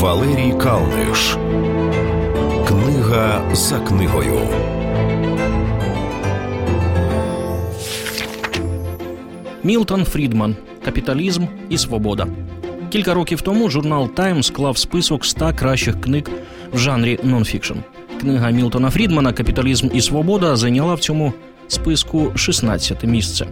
Валерій Калниш. Книга за книгою. Мілтон Фрідман Капіталізм і свобода. Кілька років тому журнал Тайм склав список 100 кращих книг в жанрі нонфікшн. Книга Мілтона Фрідмана Капіталізм і свобода зайняла в цьому списку 16 місце.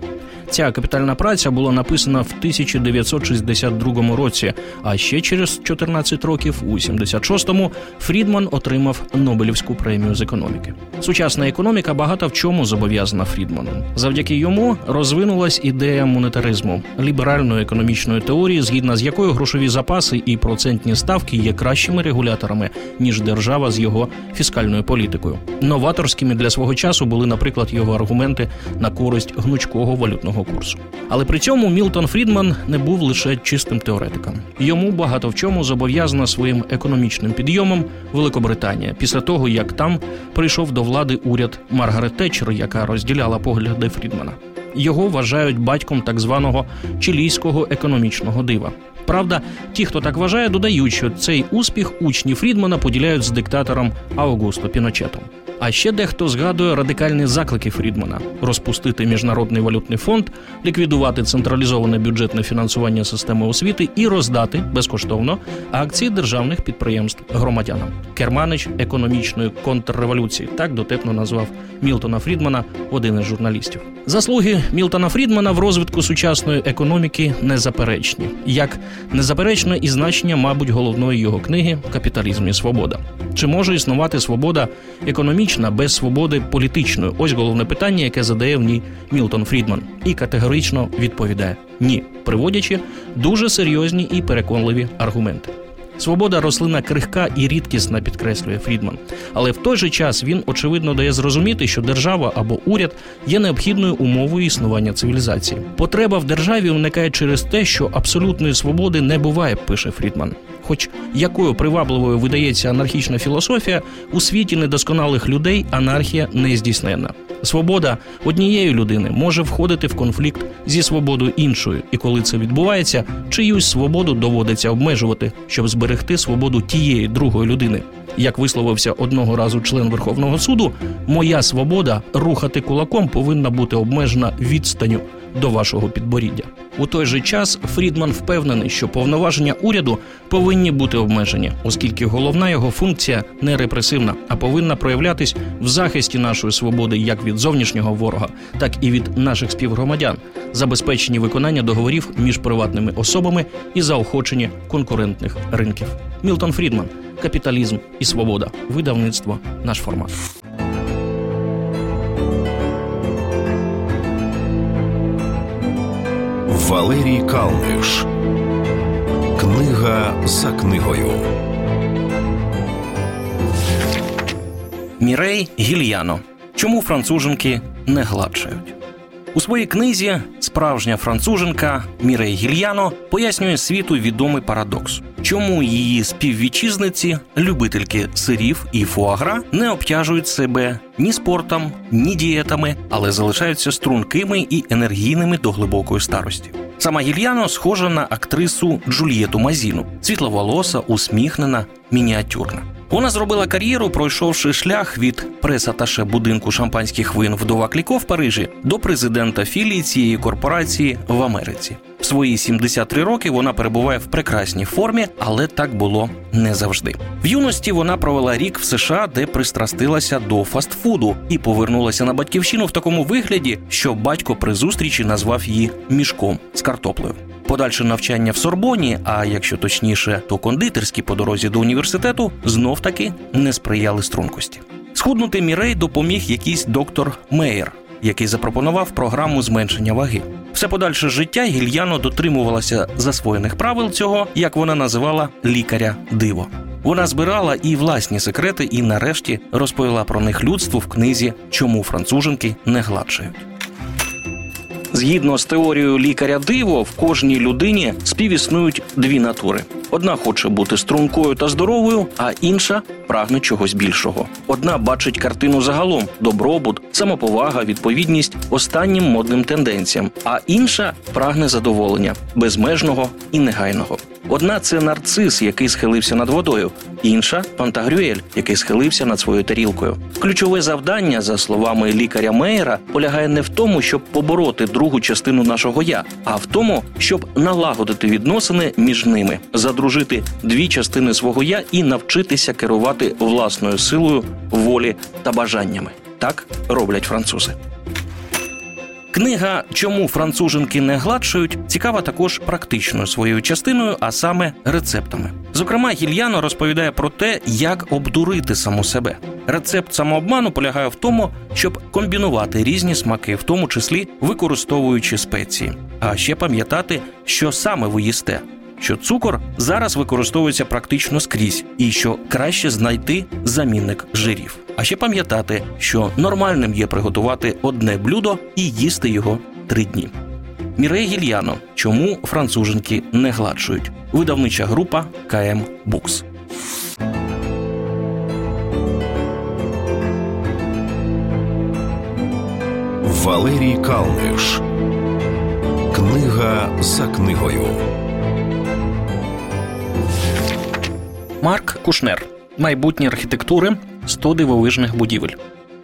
Ця капітальна праця була написана в 1962 році. А ще через 14 років, у 76-му, Фрідман отримав Нобелівську премію з економіки. Сучасна економіка багато в чому зобов'язана Фрідману. Завдяки йому розвинулась ідея монетаризму, ліберальної економічної теорії, згідно з якою грошові запаси і процентні ставки є кращими регуляторами ніж держава з його фіскальною політикою. Новаторськими для свого часу були, наприклад, його аргументи на користь гнучкого валютного валютного курсу. Але при цьому Мілтон Фрідман не був лише чистим теоретиком. Йому багато в чому зобов'язана своїм економічним підйомом Великобританія після того, як там прийшов до влади уряд Маргарет Тетчер, яка розділяла погляди Фрідмана. Його вважають батьком так званого чилійського економічного дива. Правда, ті, хто так вважає, додають, що цей успіх учні Фрідмана поділяють з диктатором Аугусто Піночетом. А ще дехто згадує радикальні заклики Фрідмана розпустити міжнародний валютний фонд, ліквідувати централізоване бюджетне фінансування системи освіти і роздати безкоштовно акції державних підприємств громадянам. Керманич економічної контрреволюції так дотепно назвав Мілтона Фрідмана один із журналістів. Заслуги Мілтона Фрідмана в розвитку сучасної економіки незаперечні, як незаперечне і значення, мабуть, головної його книги Капіталізм і свобода. Чи може існувати свобода економічна без свободи політичної? Ось головне питання, яке задає в ній Мілтон Фрідман, і категорично відповідає ні, приводячи дуже серйозні і переконливі аргументи. Свобода рослина крихка і рідкісна, підкреслює Фрідман. Але в той же час він очевидно дає зрозуміти, що держава або уряд є необхідною умовою існування цивілізації. Потреба в державі виникає через те, що абсолютної свободи не буває, пише Фрідман. Хоч якою привабливою видається анархічна філософія, у світі недосконалих людей анархія не здійснена. Свобода однієї людини може входити в конфлікт зі свободою іншої, і коли це відбувається, чиюсь свободу доводиться обмежувати, щоб зберегти свободу тієї другої людини. Як висловився одного разу член Верховного суду, моя свобода рухати кулаком повинна бути обмежена відстаню до вашого підборіддя. У той же час Фрідман впевнений, що повноваження уряду повинні бути обмежені, оскільки головна його функція не репресивна, а повинна проявлятись в захисті нашої свободи як від зовнішнього ворога, так і від наших співгромадян, забезпечені виконання договорів між приватними особами і заохочення конкурентних ринків. Мілтон Фрідман, капіталізм і свобода, видавництво, наш формат. Валерій Калниш. Книга за книгою. Мірей Гільяно. Чому француженки не гладшають? У своїй книзі справжня француженка Мірей Гільяно пояснює світу відомий парадокс, чому її співвітчизниці, любительки сирів і фуагра, не обтяжують себе ні спортом, ні дієтами, але залишаються стрункими і енергійними до глибокої старості. Сама Гільяно схожа на актрису Джульєту Мазіну, світловолоса, усміхнена, мініатюрна. Вона зробила кар'єру, пройшовши шлях від пресаташе будинку шампанських вин вдова Кліко в Парижі до президента філії цієї корпорації в Америці. В свої 73 роки вона перебуває в прекрасній формі, але так було не завжди. В юності вона провела рік в США, де пристрастилася до фастфуду, і повернулася на батьківщину в такому вигляді, що батько при зустрічі назвав її мішком з картоплею. Подальше навчання в Сорбоні, а якщо точніше, то кондитерські по дорозі до університету знов таки не сприяли стрункості. Схуднути Мірей допоміг якийсь доктор Мейер, який запропонував програму зменшення ваги. Все подальше життя Гільяно дотримувалася засвоєних правил цього, як вона називала лікаря диво. Вона збирала і власні секрети, і нарешті розповіла про них людству в книзі Чому француженки не гладшають. Згідно з теорією лікаря диво, в кожній людині співіснують дві натури: одна хоче бути стрункою та здоровою, а інша прагне чогось більшого. Одна бачить картину загалом: добробут, самоповага, відповідність останнім модним тенденціям, а інша прагне задоволення безмежного і негайного. Одна це нарцис, який схилився над водою, інша Пантагрюель, який схилився над своєю тарілкою. Ключове завдання, за словами лікаря Мейера, полягає не в тому, щоб побороти другу частину нашого я, а в тому, щоб налагодити відносини між ними, задружити дві частини свого я і навчитися керувати власною силою, волі та бажаннями. Так роблять французи. Книга Чому француженки не гладшують цікава також практичною своєю частиною, а саме рецептами. Зокрема, Гільяно розповідає про те, як обдурити саму себе. Рецепт самообману полягає в тому, щоб комбінувати різні смаки, в тому числі використовуючи спеції. А ще пам'ятати, що саме ви їсте. Що цукор зараз використовується практично скрізь, і що краще знайти замінник жирів. А ще пам'ятати, що нормальним є приготувати одне блюдо і їсти його три дні. Мірей Гільяно. Чому француженки не гладшують? Видавнича група КМ Букс. Валерій Калниш. Книга за книгою. Марк Кушнер. майбутнє архітектури 100 дивовижних будівель.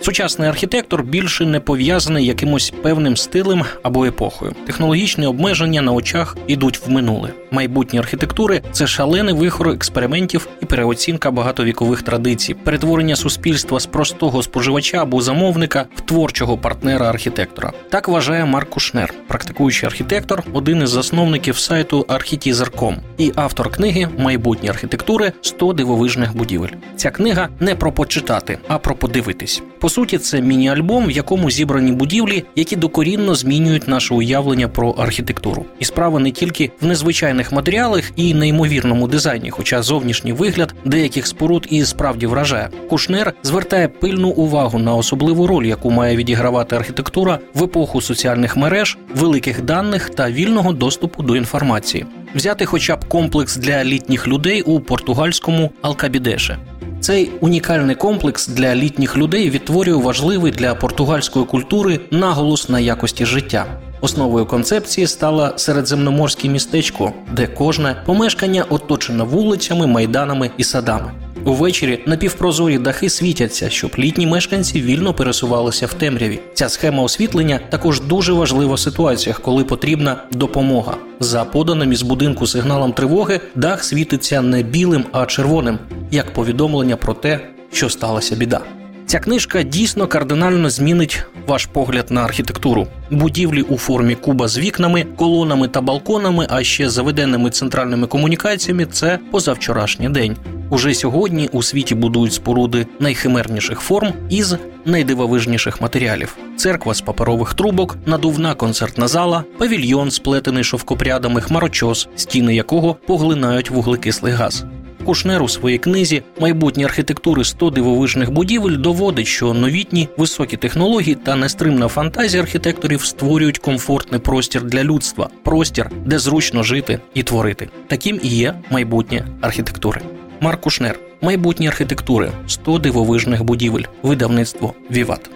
Сучасний архітектор більше не пов'язаний якимось певним стилем або епохою. Технологічні обмеження на очах ідуть в минуле. Майбутні архітектури це шалений вихор експериментів і переоцінка багатовікових традицій, перетворення суспільства з простого споживача або замовника в творчого партнера архітектора. Так вважає Марк Кушнер, практикуючий архітектор, один із засновників сайту Architizer.com і автор книги Майбутні архітектури 100 дивовижних будівель. Ця книга не про почитати, а про подивитись. По суті, це міні-альбом, в якому зібрані будівлі, які докорінно змінюють наше уявлення про архітектуру. І справа не тільки в незвичайних матеріалах і неймовірному дизайні, хоча зовнішній вигляд деяких споруд і справді вражає. Кушнер звертає пильну увагу на особливу роль, яку має відігравати архітектура в епоху соціальних мереж, великих даних та вільного доступу до інформації. Взяти, хоча б комплекс для літніх людей у португальському Алкабідеше. Цей унікальний комплекс для літніх людей відтворює важливий для португальської культури наголос на якості життя. Основою концепції стало середземноморське містечко, де кожне помешкання оточено вулицями, майданами і садами. Увечері напівпрозорі дахи світяться, щоб літні мешканці вільно пересувалися в темряві. Ця схема освітлення також дуже важлива в ситуаціях, коли потрібна допомога. За поданим із будинку сигналом тривоги дах світиться не білим, а червоним, як повідомлення про те, що сталася біда. Ця книжка дійсно кардинально змінить ваш погляд на архітектуру. Будівлі у формі куба з вікнами, колонами та балконами, а ще заведеними центральними комунікаціями це позавчорашній день. Уже сьогодні у світі будують споруди найхимерніших форм із найдивовижніших матеріалів: церква з паперових трубок, надувна концертна зала, павільйон, сплетений шовкопрядами, хмарочос, стіни якого поглинають вуглекислий газ. Кушнер у своїй книзі Майбутні архітектури 100 дивовижних будівель доводить, що новітні високі технології та нестримна фантазія архітекторів створюють комфортний простір для людства, простір, де зручно жити і творити. Таким і є майбутнє архітектури. Марк Кушнер Майбутні архітектури 100 дивовижних будівель. Видавництво Віват.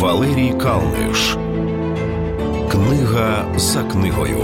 Валерій Калниш. Книга за книгою.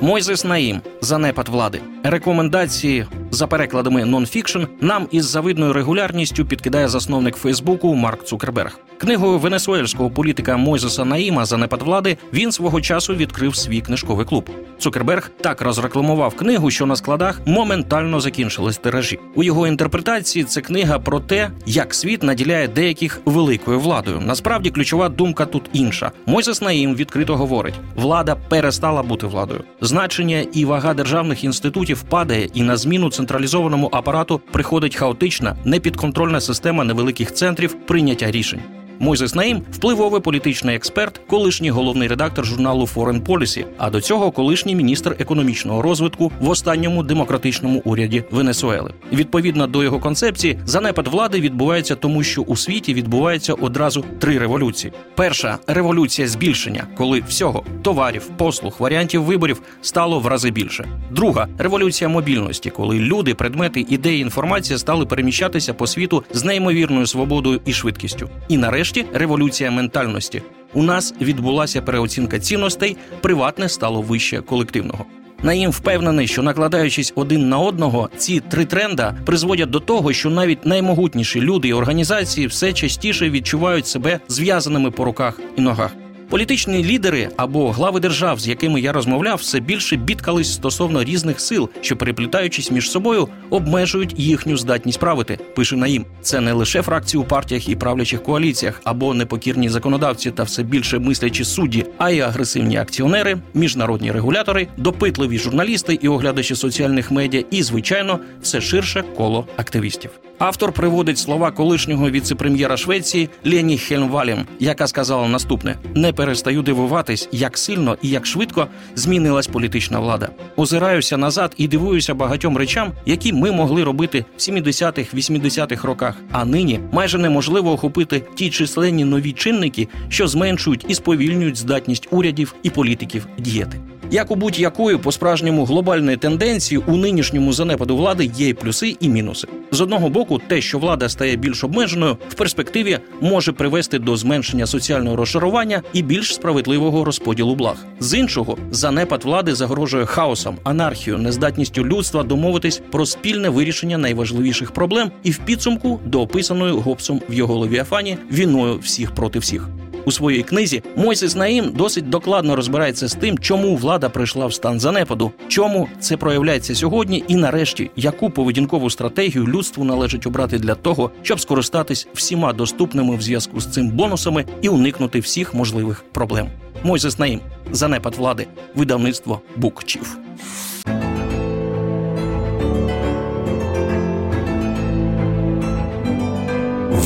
Мойзес Наїм занепад влади. Рекомендації за перекладами нонфікшн нам із завидною регулярністю підкидає засновник Фейсбуку Марк Цукерберг. Книгою венесуельського політика Мойзеса Наїма Занепад влади він свого часу відкрив свій книжковий клуб. Цукерберг так розрекламував книгу, що на складах моментально закінчились тиражі. У його інтерпретації це книга про те, як світ наділяє деяких великою владою. Насправді ключова думка тут інша. Мойзес Наїм відкрито говорить: влада перестала бути владою. Значення і вага державних інститутів падає, і на зміну централізованому апарату приходить хаотична, непідконтрольна система невеликих центрів прийняття рішень. Мойзес Наїм – впливовий політичний експерт, колишній головний редактор журналу Foreign Policy, а до цього колишній міністр економічного розвитку в останньому демократичному уряді Венесуели. Відповідно до його концепції, занепад влади відбувається тому, що у світі відбувається одразу три революції. Перша революція збільшення, коли всього товарів, послуг, варіантів виборів стало в рази більше. Друга революція мобільності, коли люди, предмети, ідеї, інформація стали переміщатися по світу з неймовірною свободою і швидкістю. І нарешті революція ментальності. У нас відбулася переоцінка цінностей, приватне стало вище колективного. Наїм впевнений, що накладаючись один на одного, ці три тренда призводять до того, що навіть наймогутніші люди і організації все частіше відчувають себе зв'язаними по руках і ногах. Політичні лідери або глави держав, з якими я розмовляв, все більше бідкались стосовно різних сил, що переплітаючись між собою, обмежують їхню здатність правити. Пише Наїм. Це не лише фракції у партіях і правлячих коаліціях, або непокірні законодавці та все більше мислячі судді, а й агресивні акціонери, міжнародні регулятори, допитливі журналісти і оглядачі соціальних медіа, і звичайно, все ширше коло активістів. Автор приводить слова колишнього віце-прем'єра Швеції Лені Хельмвалєм, яка сказала наступне: не перестаю дивуватись, як сильно і як швидко змінилась політична влада. Озираюся назад і дивуюся багатьом речам, які ми могли робити в 70-х, 80-х роках. А нині майже неможливо охопити ті численні нові чинники, що зменшують і сповільнюють здатність урядів і політиків діяти. Як у будь-якої по справжньому глобальної тенденції у нинішньому занепаду влади є і плюси і мінуси. З одного боку, те, що влада стає більш обмеженою, в перспективі може привести до зменшення соціального розшарування і більш справедливого розподілу благ. З іншого, занепад влади загрожує хаосом, анархією, нездатністю людства домовитись про спільне вирішення найважливіших проблем і в підсумку до описаної Гобсом в його левіафані війною всіх проти всіх. У своїй книзі Мойсес Наїм досить докладно розбирається з тим, чому влада прийшла в стан занепаду, чому це проявляється сьогодні, і нарешті яку поведінкову стратегію людству належить обрати для того, щоб скористатись всіма доступними в зв'язку з цим бонусами і уникнути всіх можливих проблем. Мойсес Наїм занепад влади, видавництво Букчів.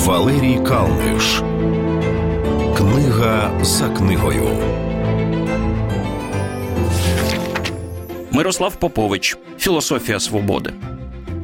Валерій Калниш. За книгою. Мирослав Попович Філософія свободи.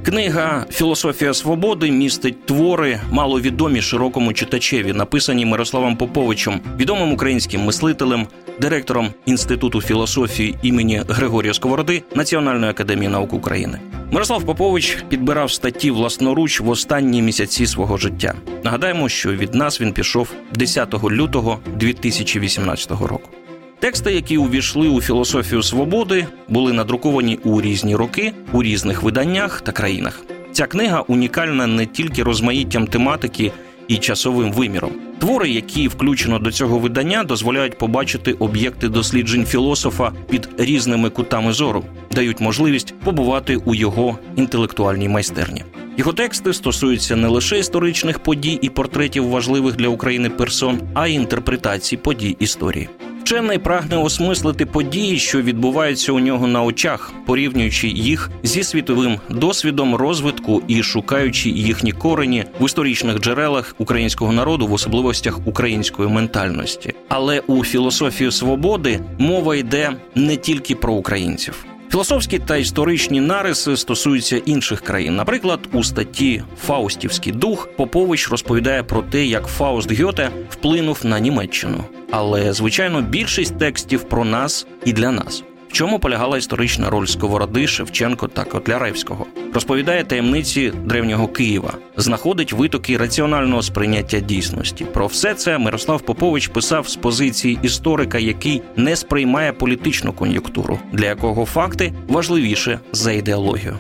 Книга Філософія свободи містить твори, маловідомі широкому читачеві, написані Мирославом Поповичем, відомим українським мислителем, директором Інституту філософії імені Григорія Сковороди Національної академії наук України. Мирослав Попович підбирав статті власноруч в останні місяці свого життя. Нагадаємо, що від нас він пішов 10 лютого 2018 року. Тексти, які увійшли у філософію свободи, були надруковані у різні роки, у різних виданнях та країнах. Ця книга унікальна не тільки розмаїттям тематики і часовим виміром. Твори, які включено до цього видання, дозволяють побачити об'єкти досліджень філософа під різними кутами зору, дають можливість побувати у його інтелектуальній майстерні. Його тексти стосуються не лише історичних подій і портретів важливих для України персон, а й інтерпретацій подій історії. Вчений прагне осмислити події, що відбуваються у нього на очах, порівнюючи їх зі світовим досвідом розвитку і шукаючи їхні корені в історичних джерелах українського народу в особливостях української ментальності. Але у філософії свободи мова йде не тільки про українців. Філософські та історичні нариси стосуються інших країн. Наприклад, у статті Фаустівський дух Попович розповідає про те, як Фауст Гьоте вплинув на Німеччину. Але звичайно, більшість текстів про нас і для нас. В чому полягала історична роль Сковороди, Шевченко та Котляревського? Розповідає таємниці древнього Києва, знаходить витоки раціонального сприйняття дійсності. Про все це Мирослав Попович писав з позиції історика, який не сприймає політичну кон'юнктуру, для якого факти важливіше за ідеологію.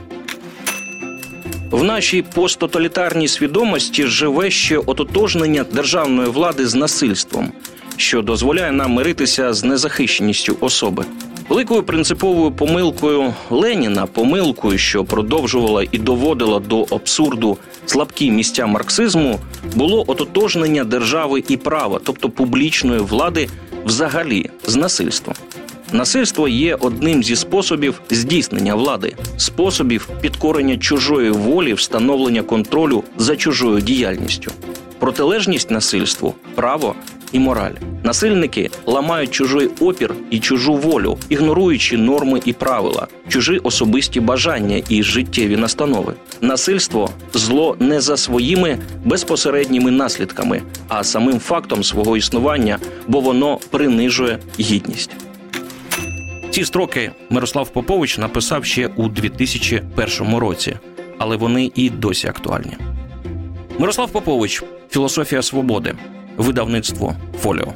В нашій посттоталітарній свідомості живе ще ототожнення державної влади з насильством, що дозволяє нам миритися з незахищеністю особи. Великою принциповою помилкою Леніна, помилкою, що продовжувала і доводила до абсурду слабкі місця марксизму, було ототожнення держави і права, тобто публічної влади, взагалі з насильством. Насильство є одним зі способів здійснення влади, способів підкорення чужої волі, встановлення контролю за чужою діяльністю. Протилежність насильству право і мораль. Насильники ламають чужий опір і чужу волю, ігноруючи норми і правила, чужі особисті бажання і життєві настанови. Насильство зло не за своїми безпосередніми наслідками, а самим фактом свого існування, бо воно принижує гідність. Ці строки Мирослав Попович написав ще у 2001 році, але вони і досі актуальні. Мирослав Попович, Філософія свободи, видавництво Фоліо.